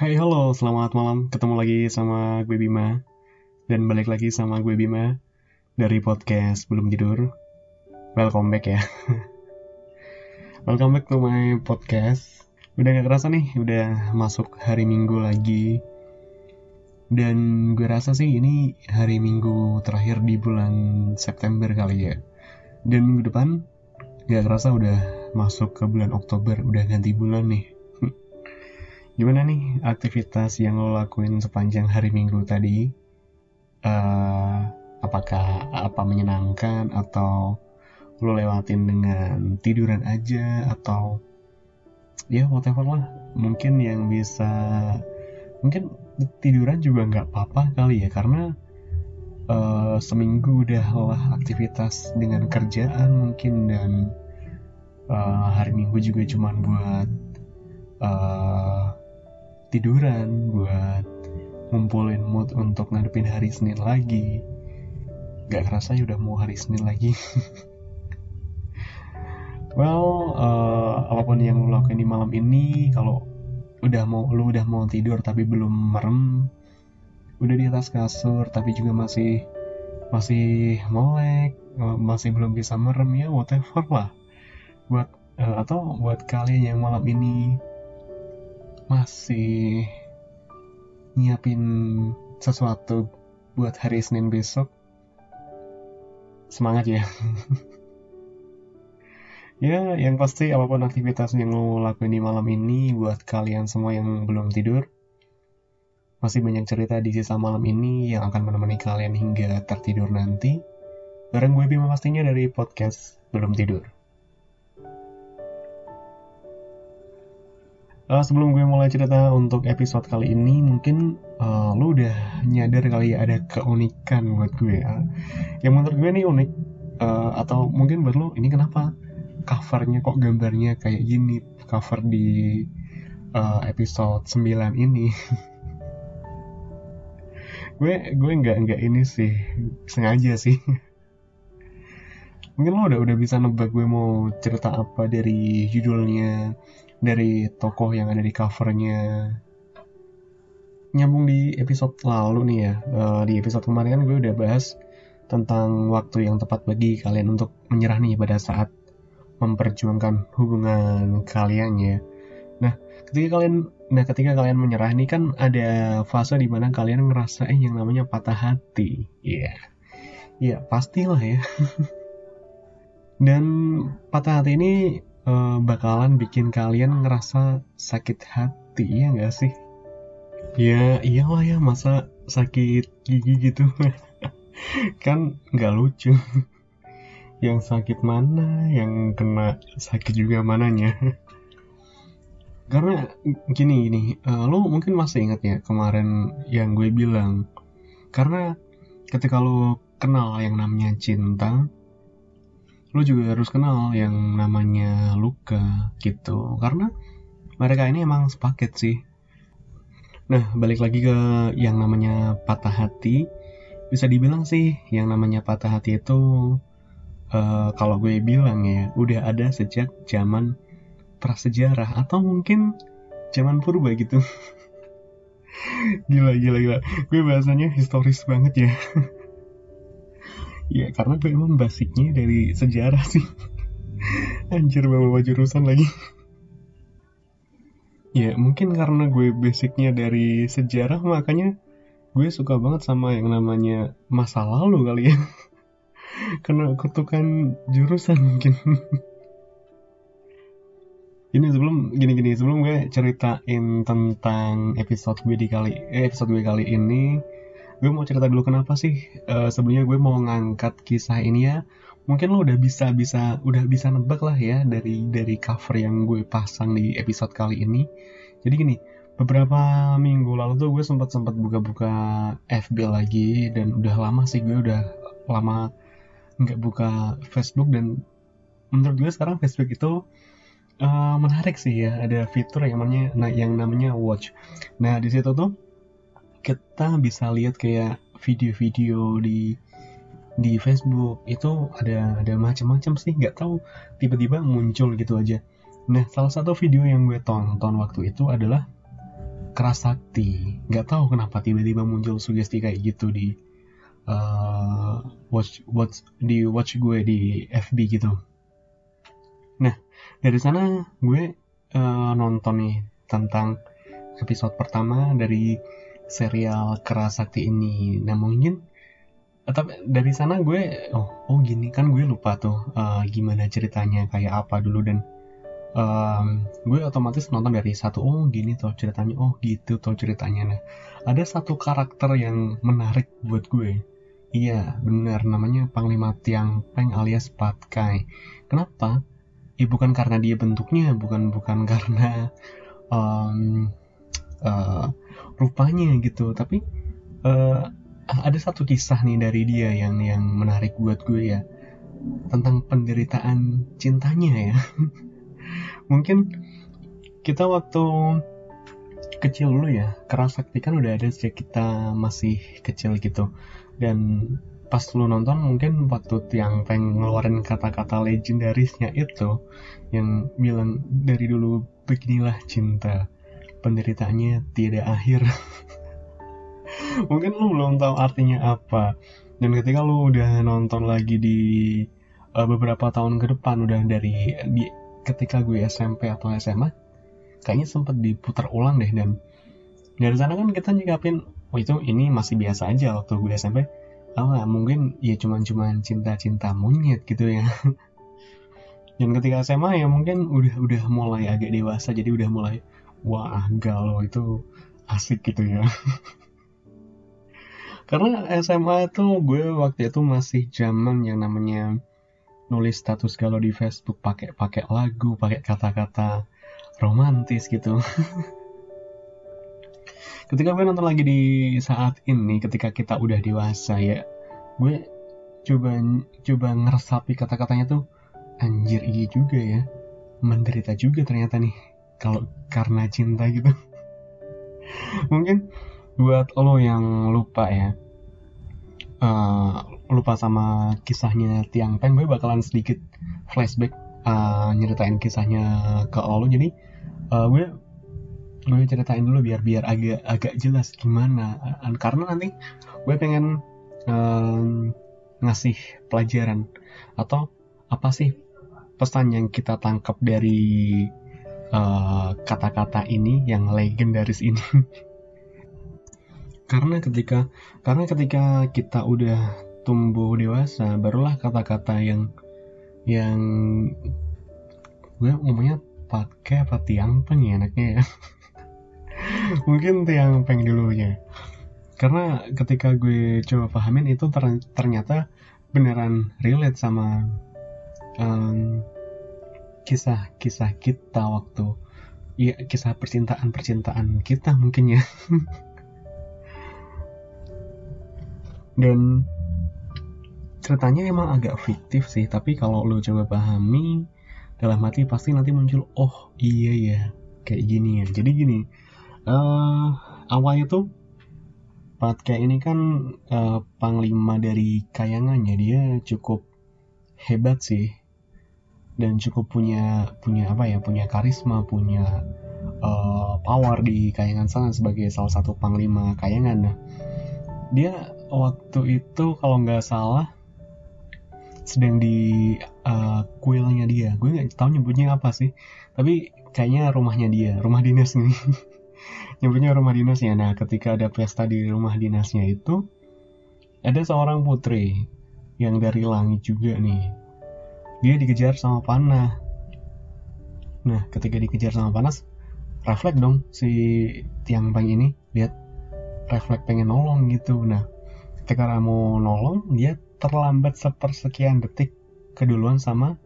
Hai halo, selamat malam. Ketemu lagi sama gue Bima. Dan balik lagi sama gue Bima dari podcast Belum Tidur. Welcome back ya. Welcome back to my podcast. Udah gak kerasa nih, udah masuk hari Minggu lagi. Dan gue rasa sih ini hari Minggu terakhir di bulan September kali ya. Dan minggu depan gak kerasa udah masuk ke bulan Oktober, udah ganti bulan nih. Gimana nih aktivitas yang lo lakuin sepanjang hari Minggu tadi? Uh, apakah apa menyenangkan atau lo lewatin dengan tiduran aja atau ya whatever lah mungkin yang bisa mungkin tiduran juga nggak apa-apa kali ya karena uh, seminggu udah lah aktivitas dengan kerjaan mungkin dan uh, hari minggu juga cuman buat uh, tiduran buat ngumpulin mood untuk ngadepin hari Senin lagi. Gak kerasa ya udah mau hari Senin lagi. Well uh, apa pun yang lo lakuin di malam ini kalau udah mau lu udah mau tidur tapi belum merem udah di atas kasur tapi juga masih masih melek eh, masih belum bisa merem ya whatever lah. Buat uh, atau buat kalian yang malam ini masih nyiapin sesuatu buat hari Senin besok semangat ya. Ya yang pasti apa pun aktivitas yang lo lakuin di malam ini buat kalian semua yang belum tidur masih banyak cerita di sisa malam ini yang akan menemani kalian hingga tertidur nanti. Bareng gue Bima pastinya dari podcast belum tidur Uh, sebelum gue mulai cerita untuk episode kali ini, mungkin uh, lo udah nyadar kali ya ada keunikan buat gue ya. Yang menurut gue nih unik, uh, atau mungkin buat lo ini kenapa covernya kok gambarnya kayak gini, cover di uh, episode 9 ini. gue gue nggak nggak ini sih sengaja sih. mungkin lo udah udah bisa nebak gue mau cerita apa dari judulnya dari tokoh yang ada di covernya. Nyambung di episode lalu nih ya uh, di episode kemarin kan gue udah bahas tentang waktu yang tepat bagi kalian untuk menyerah nih pada saat memperjuangkan hubungan kalian ya. Nah ketika kalian nah ketika kalian menyerah nih kan ada fase di mana kalian ngerasain yang namanya patah hati. Iya. Yeah. iya yeah, pastilah ya dan patah hati ini uh, bakalan bikin kalian ngerasa sakit hati ya nggak sih? Ya iyalah ya masa sakit gigi gitu kan nggak lucu. yang sakit mana, yang kena sakit juga mananya. Karena gini gini, uh, lo mungkin masih ingat ya kemarin yang gue bilang. Karena ketika lo kenal yang namanya cinta, lo juga harus kenal yang namanya luka gitu. Karena mereka ini emang sepaket sih. Nah balik lagi ke yang namanya patah hati. Bisa dibilang sih yang namanya patah hati itu uh, kalau gue bilang ya udah ada sejak zaman prasejarah atau mungkin zaman purba gitu. Gila gila gila. Gue bahasanya historis banget ya ya karena gue emang basicnya dari sejarah sih. Anjir bawa jurusan lagi. Ya mungkin karena gue basicnya dari sejarah makanya gue suka banget sama yang namanya masa lalu kali ya. Karena kutukan jurusan mungkin. Ini sebelum gini-gini sebelum gue ceritain tentang episode gue di kali eh, episode gue kali ini gue mau cerita dulu kenapa sih uh, sebelumnya gue mau ngangkat kisah ini ya. Mungkin lo udah bisa bisa udah bisa nebak lah ya dari dari cover yang gue pasang di episode kali ini. Jadi gini beberapa minggu lalu tuh gue sempat sempat buka-buka FB lagi dan udah lama sih gue udah lama nggak buka Facebook dan menurut gue sekarang Facebook itu uh, menarik sih ya. Ada fitur yang namanya nah, yang namanya watch. Nah di situ tuh kita bisa lihat kayak video-video di di Facebook. Itu ada ada macam-macam sih nggak tahu. Tiba-tiba muncul gitu aja. Nah salah satu video yang gue tonton waktu itu adalah kerasakti nggak tahu kenapa tiba-tiba muncul sugesti kayak gitu di uh, watch watch di watch gue di FB gitu. Nah dari sana gue uh, nonton nih tentang episode pertama dari serial kerasakti ini. Nah mungkin tapi dari sana gue oh oh gini kan gue lupa tuh uh, gimana ceritanya kayak apa dulu dan um, gue otomatis nonton dari satu oh gini tuh ceritanya oh gitu tuh ceritanya. Nah ada satu karakter yang menarik buat gue. Iya benar namanya Panglima Tiang Peng alias Patkai kenapa? Ya bukan karena dia bentuknya bukan bukan karena um, uh, rupanya gitu. Tapi uh, ada satu kisah nih dari dia yang yang menarik buat gue ya. Tentang penderitaan cintanya ya. Mungkin kita waktu kecil dulu ya keras sakti kan udah ada sejak kita masih kecil gitu. Dan pas lu nonton mungkin waktu tiang peng ngeluarin kata-kata legendarisnya itu yang bilang dari dulu beginilah cinta penderitaannya tidak akhir. Mungkin lu belum tahu artinya apa. Dan ketika lu udah nonton lagi di uh, beberapa tahun ke depan udah dari di ketika gue SMP atau SMA kayaknya sempat diputar ulang deh. Dan dari sana kan kita nyikapin oh itu ini masih biasa aja waktu gue SMP oh mungkin ya cuman-cuman cinta-cinta monyet gitu ya. Dan ketika SMA ya mungkin udah udah mulai agak dewasa jadi udah mulai wah galau itu asik gitu ya karena SMA tuh gue waktu itu masih zaman yang namanya nulis status galau di Facebook pakai pakai lagu, pakai kata-kata romantis gitu. ketika gue nonton lagi di saat ini, ketika kita udah dewasa ya, gue coba coba ngeresapi kata-katanya tuh anjir iya juga ya, menderita juga ternyata nih kalau karena cinta gitu. Mungkin buat lo yang lupa ya, uh, lupa sama kisahnya Tiang Peng gue bakalan sedikit flashback uh, nyeritain kisahnya ke lo. Jadi uh, gue gue ceritain dulu biar biar agak agak jelas gimana. Uh, karena nanti gue pengen uh, ngasih pelajaran atau apa sih pesan yang kita tangkap dari kata-kata uh, ini yang legendaris ini. Karena ketika karena ketika kita udah tumbuh dewasa barulah kata-kata yang yang gue ngomongnya pakai apa tiang peng ya enaknya ya? Mungkin tiang peng dulu ya karena ketika gue coba pahamin itu ternyata beneran relate sama um, kisah-kisah kita waktu ya kisah percintaan percintaan kita mungkin ya. Dan ceritanya emang agak fiktif sih tapi kalau lo coba pahami dalam hati pasti nanti muncul oh iya ya kayak gini ya. Jadi gini uh, awalnya tuh kayak ini kan uh, panglima dari kayangannya dia cukup hebat sih dan cukup punya punya apa ya punya karisma punya uh, power di kayangan sana sebagai salah satu panglima kayangan. Nah dia waktu itu kalau nggak salah sedang di uh, kuilnya dia. Gue nggak tahu nyebutnya apa sih tapi kayaknya rumahnya dia rumah dinas nih nyebutnya rumah dinasnya. Nah ketika ada pesta di rumah dinasnya itu ada seorang putri yang dari langit juga nih dia dikejar sama panah. Nah ketika dikejar sama panas refleks dong si tiang bang ini. Lihat refleks pengen nolong gitu. Nah ketika mau nolong dia terlambat sepersekian detik keduluan sama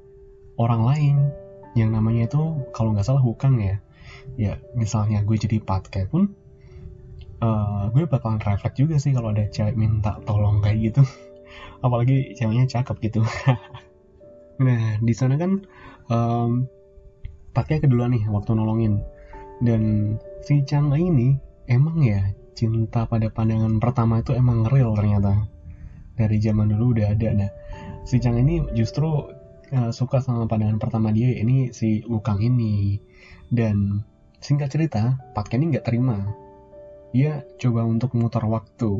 orang lain. Yang namanya itu kalau nggak salah hukang ya. Ya misalnya gue jadi patke pun uh, gue bakalan refleks juga sih kalau ada cewek minta tolong kayak gitu. Apalagi ceweknya cakep gitu nah di sana kan um, patke keduluan nih waktu nolongin. Dan si Chang ini emang ya cinta pada pandangan pertama itu emang real ternyata. Dari zaman dulu udah ada. Nah si Chang ini justru uh, suka sama pandangan pertama dia ini si Wukang ini. Dan singkat cerita Pat Kenny nggak terima. Dia coba untuk muter waktu.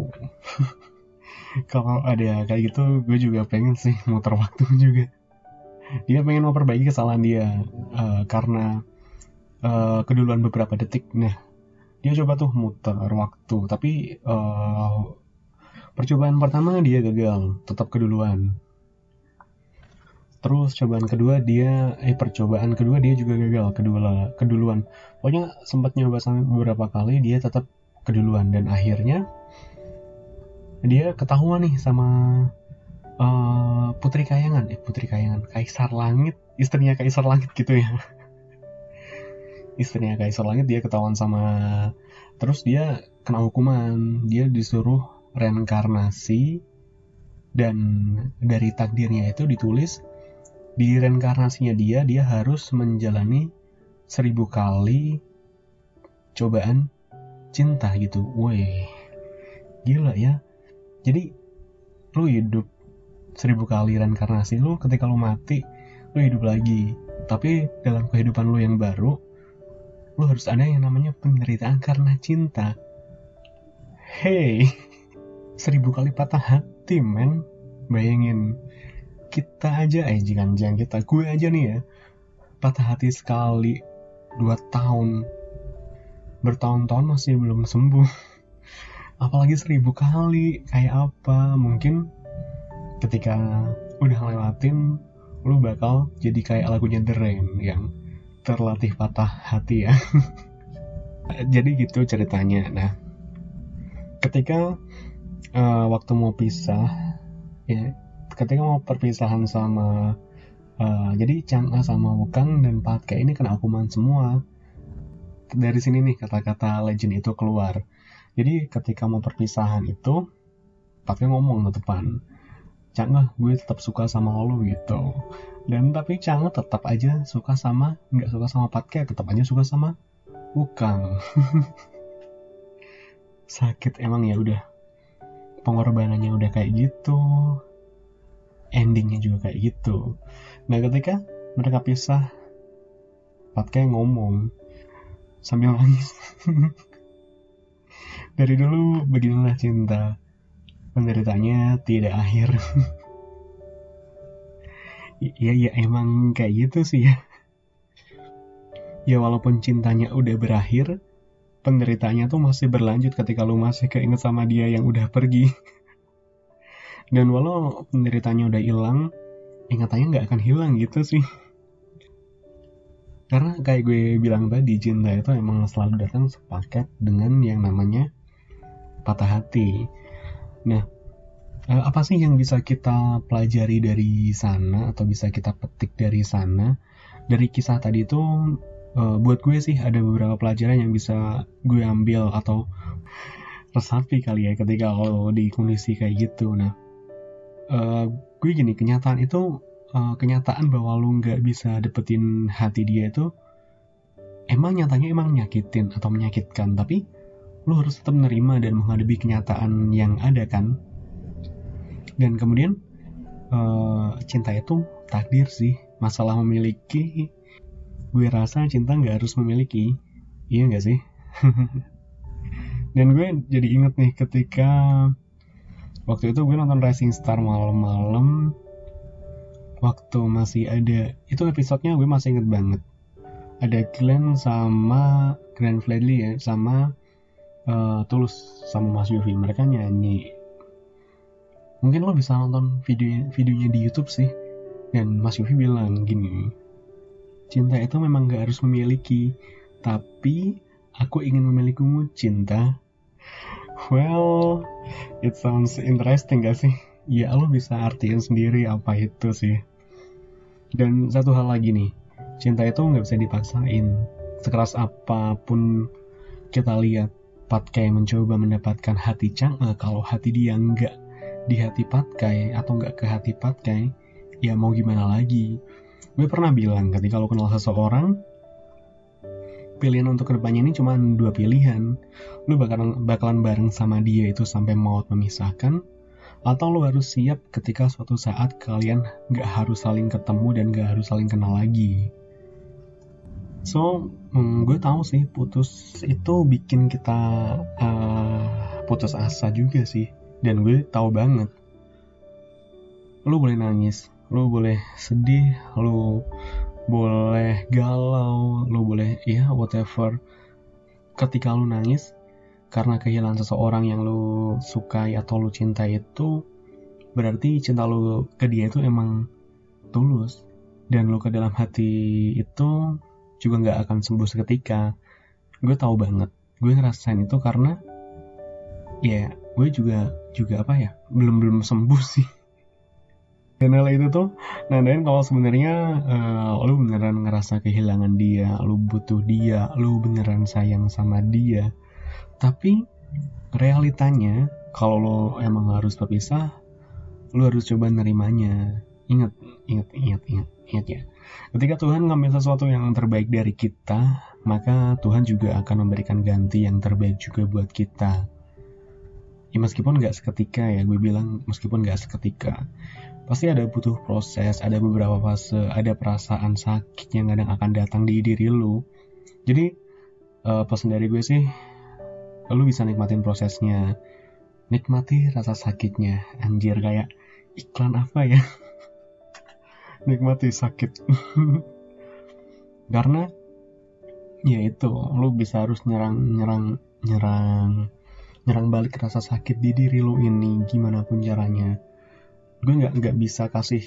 Kalau ada kayak gitu gue juga pengen sih muter waktu juga dia pengen memperbaiki kesalahan dia uh, karena uh, keduluan beberapa detik. Nah dia coba tuh muter waktu tapi uh, percobaan pertama dia gagal tetap keduluan. Terus cobaan kedua dia eh percobaan kedua dia juga gagal kedua keduluan. Pokoknya sempat nyoba sampai beberapa kali dia tetap keduluan. Dan akhirnya dia ketahuan nih sama uh, Putri Kayangan eh Putri Kayangan Kaisar Langit istrinya Kaisar Langit gitu ya. Istrinya Kaisar Langit dia ketahuan sama terus dia kena hukuman. Dia disuruh reinkarnasi dan dari takdirnya itu ditulis di reinkarnasinya dia dia harus menjalani seribu kali cobaan cinta gitu. Woi gila ya. Jadi lu hidup seribu kali reinkarnasi lu ketika lu mati lu hidup lagi. Tapi dalam kehidupan lu yang baru lu harus ada yang namanya penderitaan karena cinta. Hey seribu kali patah hati men. Bayangin kita aja eh jangan jangan kita gue aja nih ya. Patah hati sekali dua tahun. Bertahun-tahun masih belum sembuh. Apalagi seribu kali kayak apa? Mungkin ketika udah lewatin lu bakal jadi kayak lagunya The Rain yang terlatih patah hati ya jadi gitu ceritanya nah ketika uh, waktu mau pisah ya ketika mau perpisahan sama uh, jadi Chang'a sama Wukang dan Patke ini kena hukuman semua dari sini nih kata-kata legend itu keluar. Jadi ketika mau perpisahan itu, pakai ngomong ke depan. Cangga, gue tetap suka sama lo gitu. Dan tapi Cangga tetap aja suka sama, nggak suka sama Patke, tetap aja suka sama Wukang. Sakit emang ya udah. Pengorbanannya udah kayak gitu. Endingnya juga kayak gitu. Nah ketika mereka pisah, Patke ngomong, sambil nangis. Dari dulu beginilah cinta. Penderitanya tidak akhir. Iya ya emang kayak gitu sih ya. Ya walaupun cintanya udah berakhir, penderitanya tuh masih berlanjut ketika lu masih keinget sama dia yang udah pergi. Dan walau penderitanya udah hilang, ingatannya nggak akan hilang gitu sih karena kayak gue bilang tadi cinta itu emang selalu datang sepaket dengan yang namanya patah hati nah eh, apa sih yang bisa kita pelajari dari sana atau bisa kita petik dari sana? Dari kisah tadi itu uh, buat gue sih ada beberapa pelajaran yang bisa gue ambil atau resapi kali ya ketika kalau di kondisi kayak gitu. Nah uh, gue gini kenyataan itu kenyataan bahwa lu nggak bisa dapetin hati dia itu emang nyatanya emang nyakitin atau menyakitkan. Tapi lu harus tetap menerima dan menghadapi kenyataan yang ada kan? Dan kemudian uh, cinta itu takdir sih. Masalah memiliki gue rasa cinta nggak harus memiliki. Iya nggak sih? Dan gue jadi inget nih ketika waktu itu gue nonton Rising Star malam-malam. Waktu masih ada itu episodenya gue masih inget banget. Ada Glenn sama Glenn Fredly ya sama uh, Tulus sama Mas Yofi. Mereka nyanyi. Mungkin lo bisa nonton video videonya di YouTube sih. Dan Mas Yofi bilang gini cinta itu memang gak harus memiliki tapi aku ingin memilikimu cinta. Well it sounds interesting gak sih? Ya lo bisa artiin sendiri apa itu sih. Dan satu hal lagi nih, cinta itu nggak bisa dipaksain. Sekeras apa pun kita lihat Patkai mencoba mendapatkan hati Chang'e, kalau hati dia nggak di hati Patkai atau nggak ke hati Patkai, ya mau gimana lagi. Gue pernah bilang ketika lo kenal seseorang, pilihan untuk ke depannya ini cuma dua pilihan. Lu bakalan, bakalan bareng sama dia itu sampai maut memisahkan, atau lo harus siap ketika suatu saat kalian gak harus saling ketemu dan gak harus saling kenal lagi. So hmm, gue tahu sih putus itu bikin kita uh, putus asa juga sih. Dan gue tahu banget. Lu boleh nangis lu boleh sedih lu boleh galau lu boleh ya whatever. Ketika lu nangis karena kehilangan seseorang yang lu sukai atau lu cintai itu berarti cinta lu ke dia itu emang tulus. Dan lu ke dalam hati itu juga nggak akan sembuh seketika. Gue tahu banget. Gue ngerasain itu karena ya gue juga juga apa ya belum belum sembuh sih. Dan hal itu tuh nandain kalau sebenarnya uh, lu beneran ngerasa kehilangan dia lu butuh dia lu beneran sayang sama dia. Tapi realitanya kalau lo emang harus berpisah lu harus coba nerimanya. Ingat ingat ingat ingat ingat ya ketika Tuhan ngambil sesuatu yang terbaik dari kita maka Tuhan juga akan memberikan ganti yang terbaik juga buat kita. Ya meskipun nggak seketika ya gue bilang meskipun nggak seketika. Pasti ada butuh proses ada beberapa fase ada perasaan sakit yang kadang akan datang di diri lu. Jadi uh, pesan dari gue sih lu bisa nikmatin prosesnya. Nikmati rasa sakitnya. Anjir kayak iklan apa ya nikmati sakit. Karena ya itu lu bisa harus nyerang nyerang nyerang nyerang balik rasa sakit di diri lo ini gimana pun caranya. Gue nggak nggak bisa kasih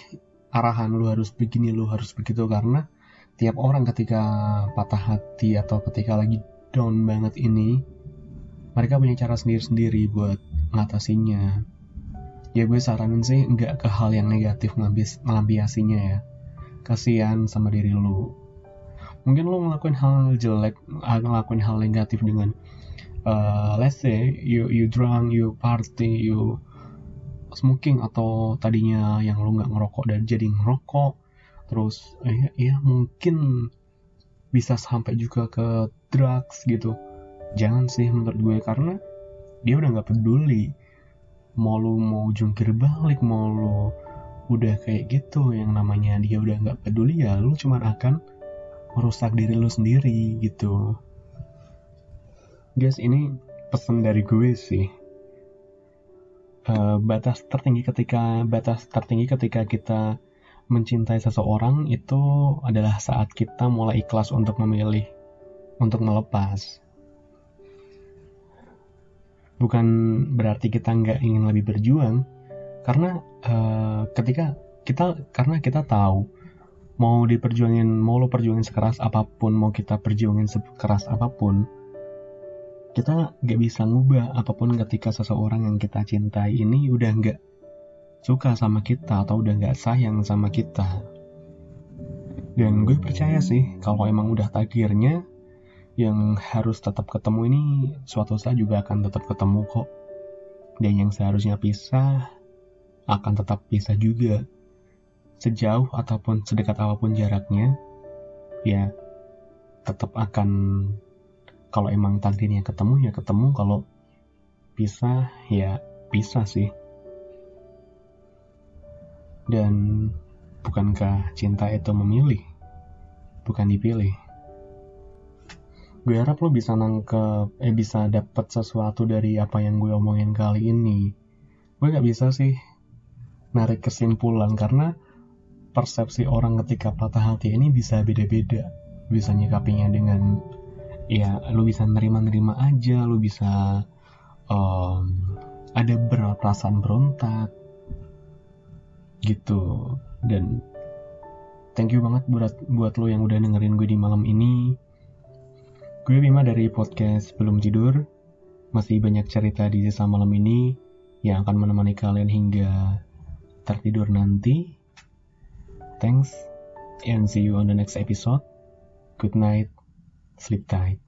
arahan lu harus begini lu harus begitu karena tiap orang ketika patah hati atau ketika lagi down banget ini mereka punya cara sendiri-sendiri buat ngatasinya ya gue saranin sih nggak ke hal yang negatif ngelampiasinya ya. Kasihan sama diri lu. Mungkin lu ngelakuin hal jelek ngelakuin hal negatif dengan uh, let's say you you drunk you party you smoking atau tadinya yang lu nggak ngerokok dan jadi ngerokok terus eh, ya mungkin bisa sampai juga ke drugs gitu. Jangan sih menurut gue karena dia udah nggak peduli mau lu mau jungkir balik mau lu udah kayak gitu yang namanya dia udah nggak peduli ya lu cuma akan merusak diri lu sendiri gitu. Guys ini pesan dari gue sih. Uh, batas tertinggi ketika batas tertinggi ketika kita mencintai seseorang itu adalah saat kita mulai ikhlas untuk memilih untuk melepas bukan berarti kita nggak ingin lebih berjuang karena uh, ketika kita karena kita tahu mau diperjuangin mau lo perjuangin sekeras apa pun mau kita perjuangin sekeras apa pun kita nggak bisa ngubah apa pun ketika seseorang yang kita cintai ini udah nggak suka sama kita atau udah nggak sayang sama kita. Dan gue percaya sih kalau emang udah takdirnya yang harus tetap ketemu ini suatu saat juga akan tetap ketemu kok. Dan yang seharusnya pisah akan tetap pisah juga. Sejauh ataupun sedekat apa pun jaraknya, ya tetap akan kalau emang takdirnya ketemu ya ketemu kalau pisah ya pisah sih dan bukankah cinta itu memilih bukan dipilih gue harap lo bisa nangkep eh bisa dapet sesuatu dari apa yang gue omongin kali ini. Gue gak bisa sih narik kesimpulan karena persepsi orang ketika patah hati ini bisa beda-beda bisa nyikapinya dengan ya lu bisa nerima-nerima aja lu bisa um, ada perasaan berontak gitu. Dan thank you banget buat buat lo yang udah dengerin gue di malam ini gue Bima dari podcast belum tidur. Masih banyak cerita di sisa malam ini yang akan menemani kalian hingga tertidur nanti. Thanks and see you on the next episode. Good night Sleep tight.